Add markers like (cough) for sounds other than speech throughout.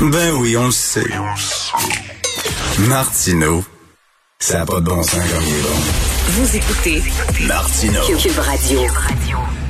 Ben oui, on le sait. Martineau, ça n'a pas de bon sens comme il est bon. Vous écoutez Martineau. Cube Radio.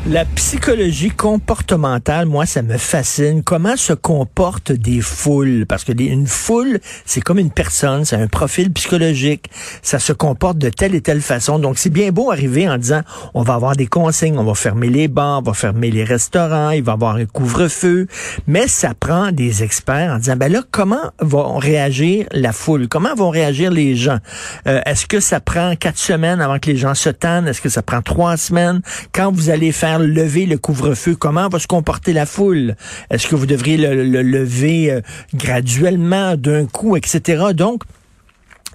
La psychologie comportementale, moi, ça me fascine. Comment se comportent des foules? Parce que des- une foule, c'est comme une personne, c'est un profil psychologique. Ça se comporte de telle et telle façon. Donc, c'est bien beau arriver en disant, on va avoir des consignes, on va fermer les bars, on va fermer les restaurants, il va y avoir un couvre-feu. Mais ça prend des experts en disant, ben là, comment vont réagir la foule? Comment vont réagir les gens? Euh, Est-ce que ça prend quatre semaines avant que les gens se tannent? Est-ce que ça prend trois semaines? Quand vous allez faire lever le couvre-feu, comment va se comporter la foule? Est-ce que vous devriez le, le lever euh, graduellement, d'un coup, etc.? Donc,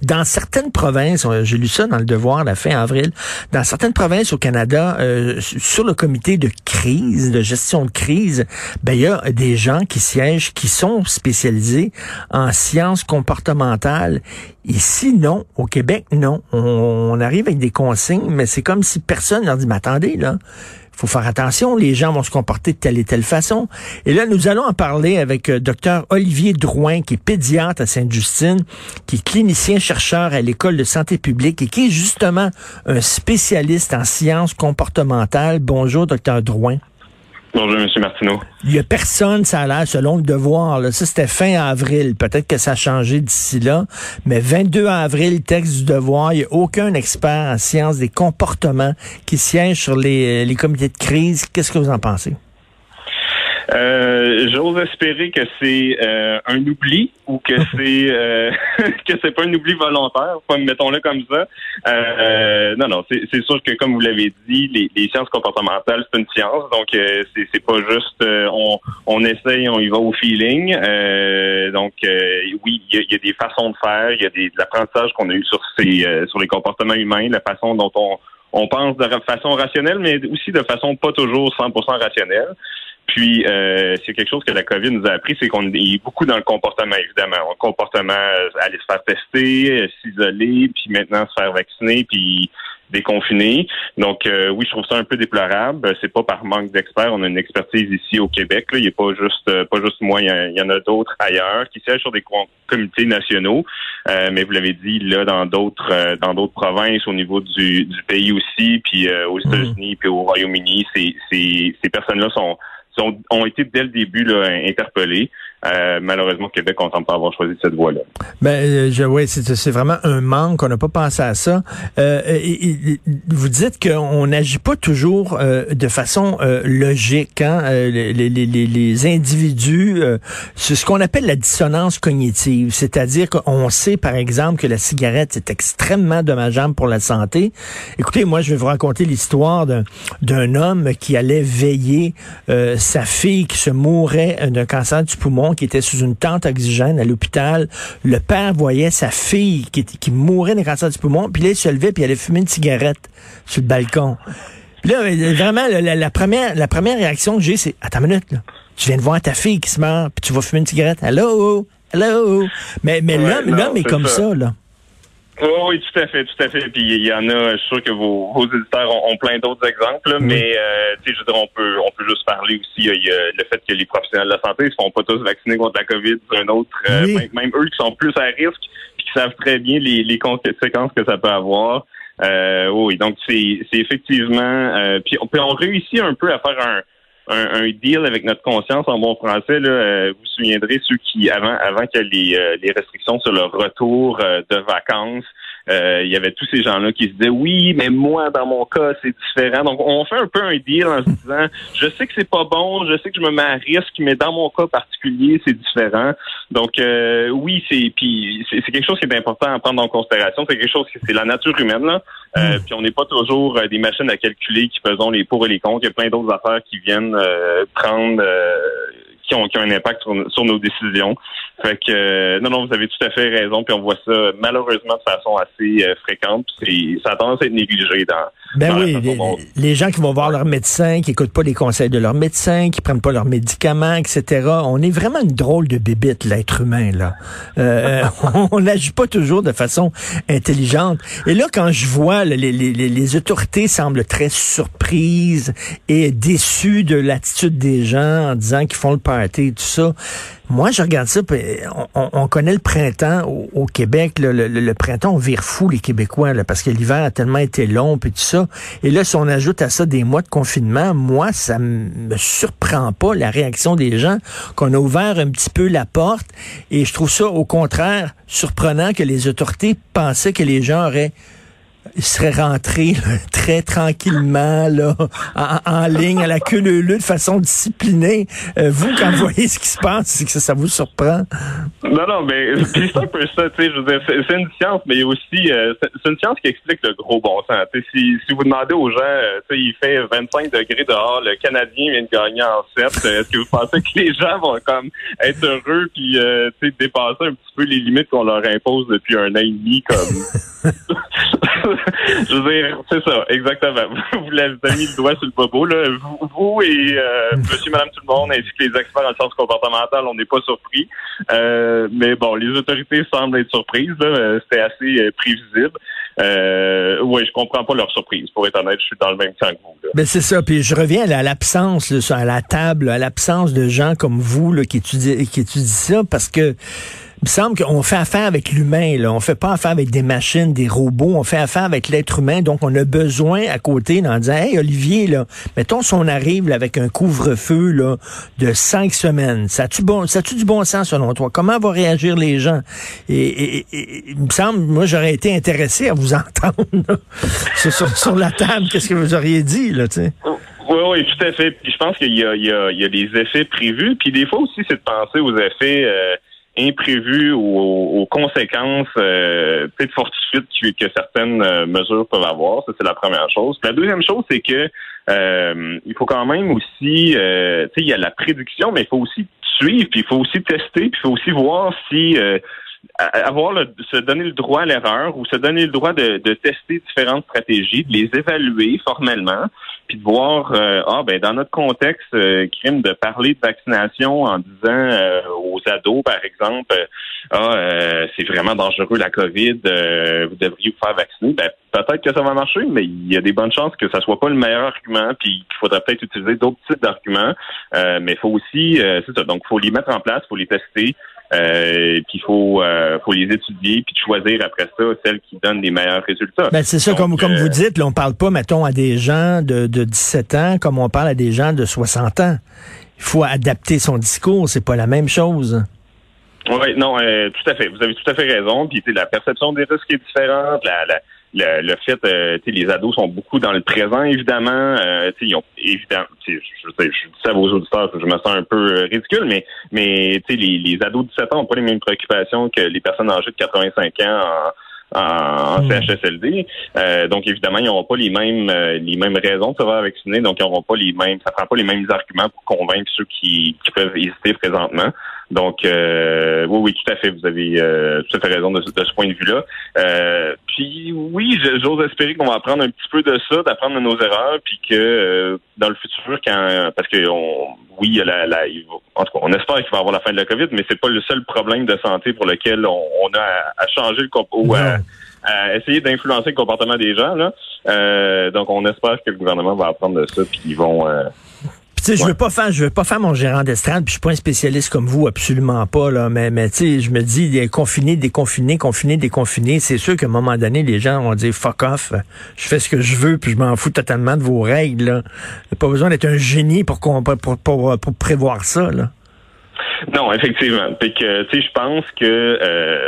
dans certaines provinces, euh, j'ai lu ça dans le Devoir la fin avril, dans certaines provinces au Canada, euh, sur le comité de crise, de gestion de crise, ben il y a des gens qui siègent, qui sont spécialisés en sciences comportementales. Ici, non. Au Québec, non. On, arrive avec des consignes, mais c'est comme si personne leur dit, mais attendez, là, faut faire attention, les gens vont se comporter de telle et telle façon. Et là, nous allons en parler avec euh, Dr Olivier Drouin, qui est pédiatre à Sainte-Justine, qui est clinicien-chercheur à l'École de santé publique et qui est justement un spécialiste en sciences comportementales. Bonjour, Dr Drouin. Bonjour, M. Martineau. Il y a personne, ça a selon le devoir. Là. Ça, c'était fin avril. Peut-être que ça a changé d'ici là. Mais 22 avril, texte du devoir, il n'y a aucun expert en sciences des comportements qui siège sur les comités de crise. Qu'est-ce que vous en pensez? Euh, J'ose espérer que c'est euh, un oubli ou que (laughs) c'est euh, (laughs) que c'est pas un oubli volontaire, mettons-le comme ça. Euh, non, non, c'est sûr que comme vous l'avez dit, les, les sciences comportementales c'est une science, donc euh, c'est pas juste euh, on on essaye, on y va au feeling. Euh, donc euh, oui, il y, a, y a des façons de faire, il y a des de l'apprentissage qu'on a eu sur ces euh, sur les comportements humains, la façon dont on on pense de façon rationnelle, mais aussi de façon pas toujours 100% rationnelle. Puis, euh, c'est quelque chose que la COVID nous a appris, c'est qu'on est beaucoup dans le comportement, évidemment. Le comportement, euh, aller se faire tester, euh, s'isoler, puis maintenant se faire vacciner, puis déconfiner. Donc, euh, oui, je trouve ça un peu déplorable. C'est pas par manque d'experts. On a une expertise ici au Québec. Là. Il n'y a pas juste euh, pas juste moi, il y, a- il y en a d'autres ailleurs qui siègent sur des com- comités nationaux. Euh, mais vous l'avez dit, là, dans d'autres euh, dans d'autres provinces, au niveau du, du pays aussi, puis euh, aux États-Unis, puis au Royaume-Uni, ces, ces, ces personnes-là sont sont, ont été dès le début interpellés. Euh, malheureusement, Québec, on pas avoir choisi cette voie-là. Ben, euh, je, ouais, c'est, vraiment un manque. On n'a pas pensé à ça. Euh, vous dites qu'on n'agit pas toujours euh, de façon euh, logique. Hein? Euh, les, les, les, les individus, c'est ce qu'on appelle la dissonance cognitive, c'est-à-dire qu'on sait, par exemple, que la cigarette est extrêmement dommageable pour la santé. Écoutez, moi, je vais vous raconter l'histoire d'un, homme qui allait veiller sa fille qui se mourait d'un cancer du poumon, qui était sous une tente oxygène à l'hôpital. Le père voyait sa fille qui, qui mourait d'un cancer du poumon, puis là, il se levait, puis il allait fumer une cigarette sur le balcon. Puis là, euh, vraiment, la, première, la première réaction que j'ai, c'est Attends une minute, là. Tu viens de voir ta fille qui se meurt, puis tu vas fumer une cigarette. Hello! Hello! Mais, mais Ouais, l'homme, est comme ça. ça, là. Oh, oui, tout à fait, tout à fait. Puis il y en a, je suis sûr que vos, vos éditeurs ont, ont plein d'autres exemples, là, mais euh, tu sais, je veux dire, on peut, on peut juste parler aussi. Il y a, il le fait que les professionnels de la santé ne se font pas tous vacciner contre la COVID, un autre. euh, Oui. même, même eux qui sont plus à risque, puis qui savent très bien les, les conséquences que ça peut avoir. Euh, oui, donc c'est, c'est effectivement. Euh, puis, on, puis on réussit un peu à faire un un, un deal avec notre conscience en bon français. Là, euh, vous vous souviendrez ceux qui, avant, avant ait les, euh, les restrictions sur le retour euh, de vacances, euh, il y avait tous ces gens-là qui se disaient oui, mais moi, dans mon cas, c'est différent. Donc, on fait un peu un deal en se disant je sais que c'est pas bon, je sais que je me mets à risque, mais dans mon cas particulier, c'est différent. Donc, euh, oui, c'est puis c'est quelque chose qui est important à prendre en considération. C'est quelque chose qui c'est la nature humaine là. Euh, Puis on n'est pas toujours euh, des machines à calculer qui faisons les pour et les contre. Il y a plein d'autres affaires qui viennent euh, prendre, euh, qui ont, qui ont un impact sur, sur nos décisions. Fait que euh, non, non, vous avez tout à fait raison, puis on voit ça malheureusement de façon assez euh, fréquente. Puis ça a tendance à être négligé dans. Ben dans oui, les, dont- les gens qui vont voir leur médecin, qui écoutent pas les conseils de leur médecin, qui prennent pas leurs médicaments, etc. On est vraiment une drôle de bébite, l'être humain là. Euh, (laughs) (laughs) on n'agit pas toujours de façon intelligente. Et là, quand je vois les, les- les autorités semblent très surprises et déçues de l'attitude des gens en disant qu'ils font le Moi, je regarde ça, on, on- on connaît le printemps au, Québec. le, printemps, on vire fou les Québécois, parce que l'hiver a tellement été long, puis tout ça. Et là, si on ajoute à ça des mois de confinement, moi, ça me surprend pas la réaction des gens, qu'on a ouvert un petit peu la porte. Et je trouve ça, au contraire, surprenant que les autorités pensaient que les gens auraient ils seraient rentrés là, (laughs) très tranquillement là, en, en ligne à la queue leu de façon disciplinée. Euh, vous, quand vous voyez ce qui se passe, c'est que ça, ça vous surprend. Non, non, mais c'est un peu ça, c'est une science, mais il aussi, euh, c'est une science qui explique le gros bon sens. Si, si vous demandez aux gens, euh, il fait 25 degrés dehors, le Canadien vient de gagner en 7, euh, est-ce que vous pensez que les gens vont comme être heureux puis, euh, dépasser un petit peu les limites qu'on leur impose depuis un an et demi, comme... (laughs) je veux dire, c'est ça, exactement. (laughs) Vous l'avez mis le doigt sur le bobo, là. Vous, vous et euh, monsieur, madame, tout le monde, ainsi que les experts en sciences comportementales, on n'est pas surpris. Euh, mais bon, les autorités semblent être surprises. Euh, C'était assez euh, prévisible. Euh, oui, je comprends pas leur surprise. Pour être honnête, je suis dans le même camp que vous. là. Ben c'est ça. Puis je reviens à la- à l'absence, à la table, à l'absence de gens comme vous là, qui étudient qui étudient ça, parce que il me semble qu'on fait affaire avec l'humain. Là. On fait pas affaire avec des machines, des robots. On fait affaire avec l'être humain. Donc, on a besoin à côté d'en disant, hey, Olivier, là, mettons si on arrive là, avec un couvre-feu là, de cinq semaines. Ça a-tu bon, ça a-tu du bon sens selon toi? Comment vont réagir les gens? Et, et- et- il me semble, moi, j'aurais été intéressé à vous (laughs) entendre là, sur, sur, sur la table. Qu'est-ce que vous auriez dit, là, tu sais? Oui, oui, tout à fait. Puis je pense qu'il y a, il y, a, il y a des effets prévus. Puis des fois aussi, c'est de penser aux effets euh, imprévus ou aux, conséquences euh, peut-être fortuites que, certaines euh, mesures peuvent avoir. Ça, c'est la première chose. La deuxième chose, c'est que euh, il faut quand même aussi, euh, tu sais, il y a la prédiction, mais il faut aussi suivre, puis il faut aussi tester, puis il faut aussi voir si avoir le, se donner le droit à l'erreur ou se donner le droit de, de tester différentes stratégies, de les évaluer formellement, puis de voir euh, ah ben dans notre contexte euh, crime de parler de vaccination en disant euh, aux ados par exemple euh, ah euh, c'est vraiment dangereux la Covid, euh, vous devriez vous faire vacciner, ben peut-être que ça va marcher, mais il y a des bonnes chances que ça soit pas le meilleur argument, puis qu'il faudrait peut-être utiliser d'autres types d'arguments, mais il faut aussi c'est ça, donc faut les mettre en place, faut les tester. Euh, puis il faut, euh, faut les étudier puis choisir après ça celles qui donnent les meilleurs résultats. Ben, c'est ça, Donc, comme, comme euh, vous dites, là, on parle pas, mettons, à des gens de, de 17 ans comme on parle à des gens de 60 ans. Il faut adapter son discours, c'est pas la même chose. Oui, non, euh, tout à fait. Vous avez tout à fait raison. Puis la perception des risques est différente. La, la- le, le fait, euh, tu sais, les ados sont beaucoup dans le présent, évidemment. Euh, tu sais, ils ont évidemment, je, je, je dis ça à vos auditeurs, je me sens un peu euh, ridicule, mais mais tu sais, les, les ados de 17 ans n'ont pas les mêmes préoccupations que les personnes âgées de 85 ans en, en, en Mm. CHSLD. Euh, donc évidemment, ils n'auront pas les mêmes euh, les mêmes raisons de se faire vacciner, donc ils n'auront pas les mêmes, ça prend pas les mêmes arguments pour convaincre ceux qui, qui peuvent hésiter présentement. Donc, euh, oui, oui, tout à fait. Vous avez euh, tout à fait raison de, ce- de ce point de vue-là. Euh, puis, oui, j'ose espérer qu'on va apprendre un petit peu de ça, d'apprendre de nos erreurs, puis que euh, dans le futur, quand parce que on, oui, il y a la, la- en tout cas, on espère qu'il va y avoir la fin de la COVID, mais c'est pas le seul problème de santé pour lequel on, on a à, à changer le comp- ou à, essayer d'influencer le comportement des gens. Là. Euh, donc, on espère que le gouvernement va apprendre de ça, puis qu'ils vont. Sais, je veux pas faire, je veux pas faire mon gérant d'estrade, puis je suis pas un spécialiste comme vous, absolument pas, là. Mais, mais tu sais, je me dis, des confinés, déconfinés, confinés, déconfinés, c'est sûr qu'à un moment donné, les gens vont dire fuck off, je fais ce que je veux, puis je m'en fous totalement de vos règles, là. Pas besoin d'être un génie pour, pour, pour, pour prévoir ça, là. Non, effectivement. Fait que, tu sais, je pense que euh,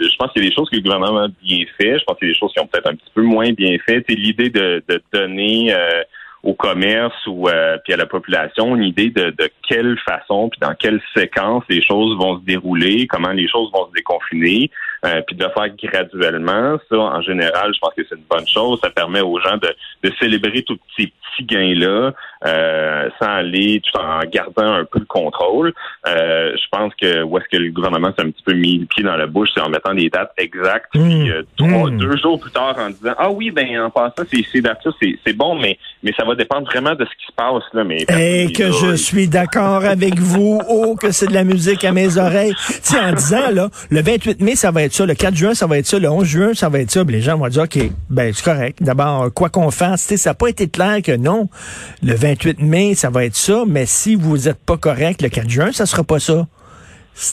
je pense qu'il y a des choses que le gouvernement a bien fait. Je pense qu'il y a des choses qui ont peut-être un petit peu moins bien fait. C'est l'idée de, de donner euh, au commerce ou euh, puis à la population une idée de, de quelle façon puis dans quelle séquence les choses vont se dérouler, comment les choses vont se déconfiner. Euh, puis de le faire graduellement, ça, en général, je pense que c'est une bonne chose. Ça permet aux gens de, de célébrer tous ces petits gains-là euh, sans aller tout en gardant un peu le contrôle. Euh, je pense que où est-ce que le gouvernement s'est un petit peu mis le pied dans la bouche, c'est en mettant des dates exactes, puis euh, trois, Mmh. deux jours plus tard en disant Ah oui, ben en passant, ces, ces dates-là, c'est, c'est bon, mais, mais ça va dépendre vraiment de ce qui se passe là. Mais Et que je suis d'accord avec vous. Oh, que c'est de la musique à mes oreilles. Tu en disant, là, le 28 mai, ça va être Le 4 juin, ça va être ça. Le 11 juin, ça va être ça. Les gens vont dire, OK, ben, c'est correct. D'abord, quoi qu'on fasse, ça n'a pas été clair que non. Le 28 mai, ça va être ça. Mais si vous n'êtes pas correct, le 4 juin, ça sera pas ça.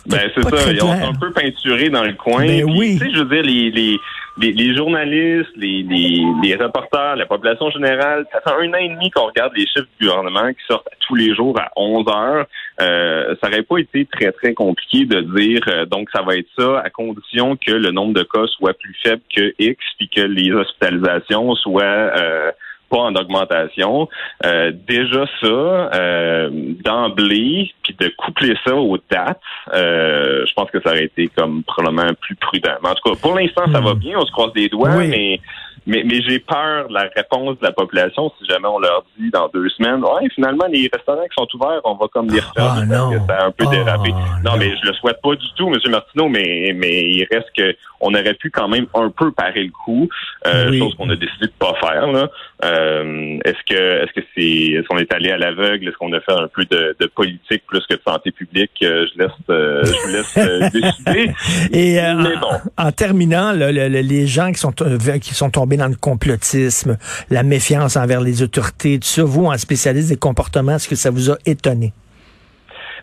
Ben, c'est ça. Ils ont un peu peinturé dans le coin. Ben oui. Tu sais, je veux dire, les, les, les, les journalistes, les, les, les reporters, la population générale, ça fait un an et demi qu'on regarde les chiffres du gouvernement qui sortent tous les jours à 11 heures. Euh, ça aurait pas été très, très compliqué de dire, euh, donc ça va être ça à condition que le nombre de cas soit plus faible que X, puis que les hospitalisations soient... euh, pas en augmentation. Euh, déjà ça, euh, d'emblée, puis de coupler ça aux dates, euh, je pense que ça aurait été comme probablement plus prudent. Mais en tout cas, pour l'instant, ça va bien, on se croise des doigts, Oui. mais mais, mais j'ai peur de la réponse de la population si jamais on leur dit dans deux semaines, ouais, finalement, les restaurants qui sont ouverts, on va comme les refermer Ah, parce non. que ça a un peu Ah, dérapé. Non, non. mais je le souhaite pas du tout, M. Martineau, mais, mais il reste que on aurait pu quand même un peu parer le coup, euh, Oui. chose qu'on a décidé de pas faire. Là. Euh, est-ce que est-ce que c'est est-ce qu'on est allé à l'aveugle, est-ce qu'on a fait un peu de, de politique plus que de santé publique? Euh, Je laisse euh, je vous laisse euh, (laughs) décider. Et euh, Mais en- bon. en, terminant, là, le- le- les gens qui sont qui sont tombés dans le complotisme, la méfiance envers les autorités, tout ça, vous, en spécialiste des comportements, est-ce que ça vous a étonné?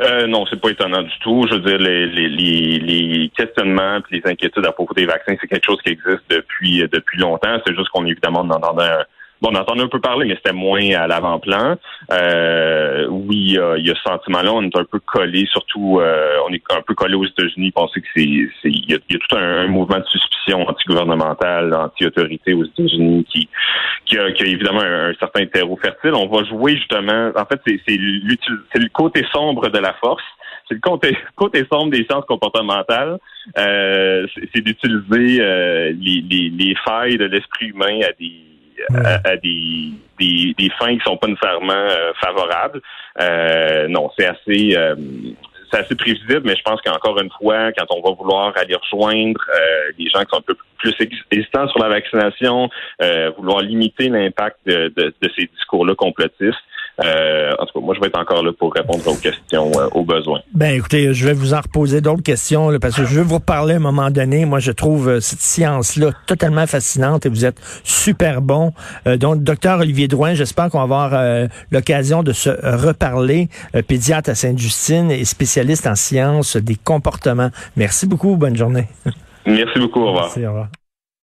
Euh, non, c'est pas étonnant du tout. Je veux dire, les, questionnements et les inquiétudes à propos des vaccins, c'est quelque chose qui existe depuis depuis longtemps. C'est juste qu'on évidemment on un, Bon, on entendait un peu parler, mais c'était moins à l'avant-plan. Euh, oui, il y a, ce sentiment-là. On est un peu collé, surtout, euh, on est un peu collé aux États-Unis. On que c'est, il y a, tout un, mouvement de suspicion anti-gouvernementale, anti-autorité aux États-Unis qui, qui a, qui a évidemment un, un certain terreau fertile. On va jouer justement. En fait, c'est, c'est, c'est le côté sombre de la force. C'est le côté, (laughs) côté sombre des sciences comportementales. Euh, c'est, c'est d'utiliser euh, les, les, les failles de l'esprit humain à des à, à des, des, des fins qui sont pas nécessairement euh, favorables. Euh, non, c'est assez euh, c'est assez prévisible, mais je pense qu'encore une fois, quand on va vouloir aller rejoindre euh, les gens qui sont un peu plus hésitants sur la vaccination, euh, vouloir limiter l'impact de, de, de ces discours-là complotistes, euh, en tout cas, moi, je vais être encore là pour répondre aux questions, euh, aux besoins. Ben, écoutez, je vais vous en reposer d'autres questions, là, parce que je veux vous parler à un moment donné. Moi, je trouve euh, cette science-là totalement fascinante et vous êtes super bon. Euh, donc, docteur Olivier Drouin, j'espère qu'on va avoir euh, l'occasion de se reparler. Euh, pédiatre à Sainte-Justine et spécialiste en sciences des comportements. Merci beaucoup. Bonne journée. Merci beaucoup. Au revoir. Merci, au revoir.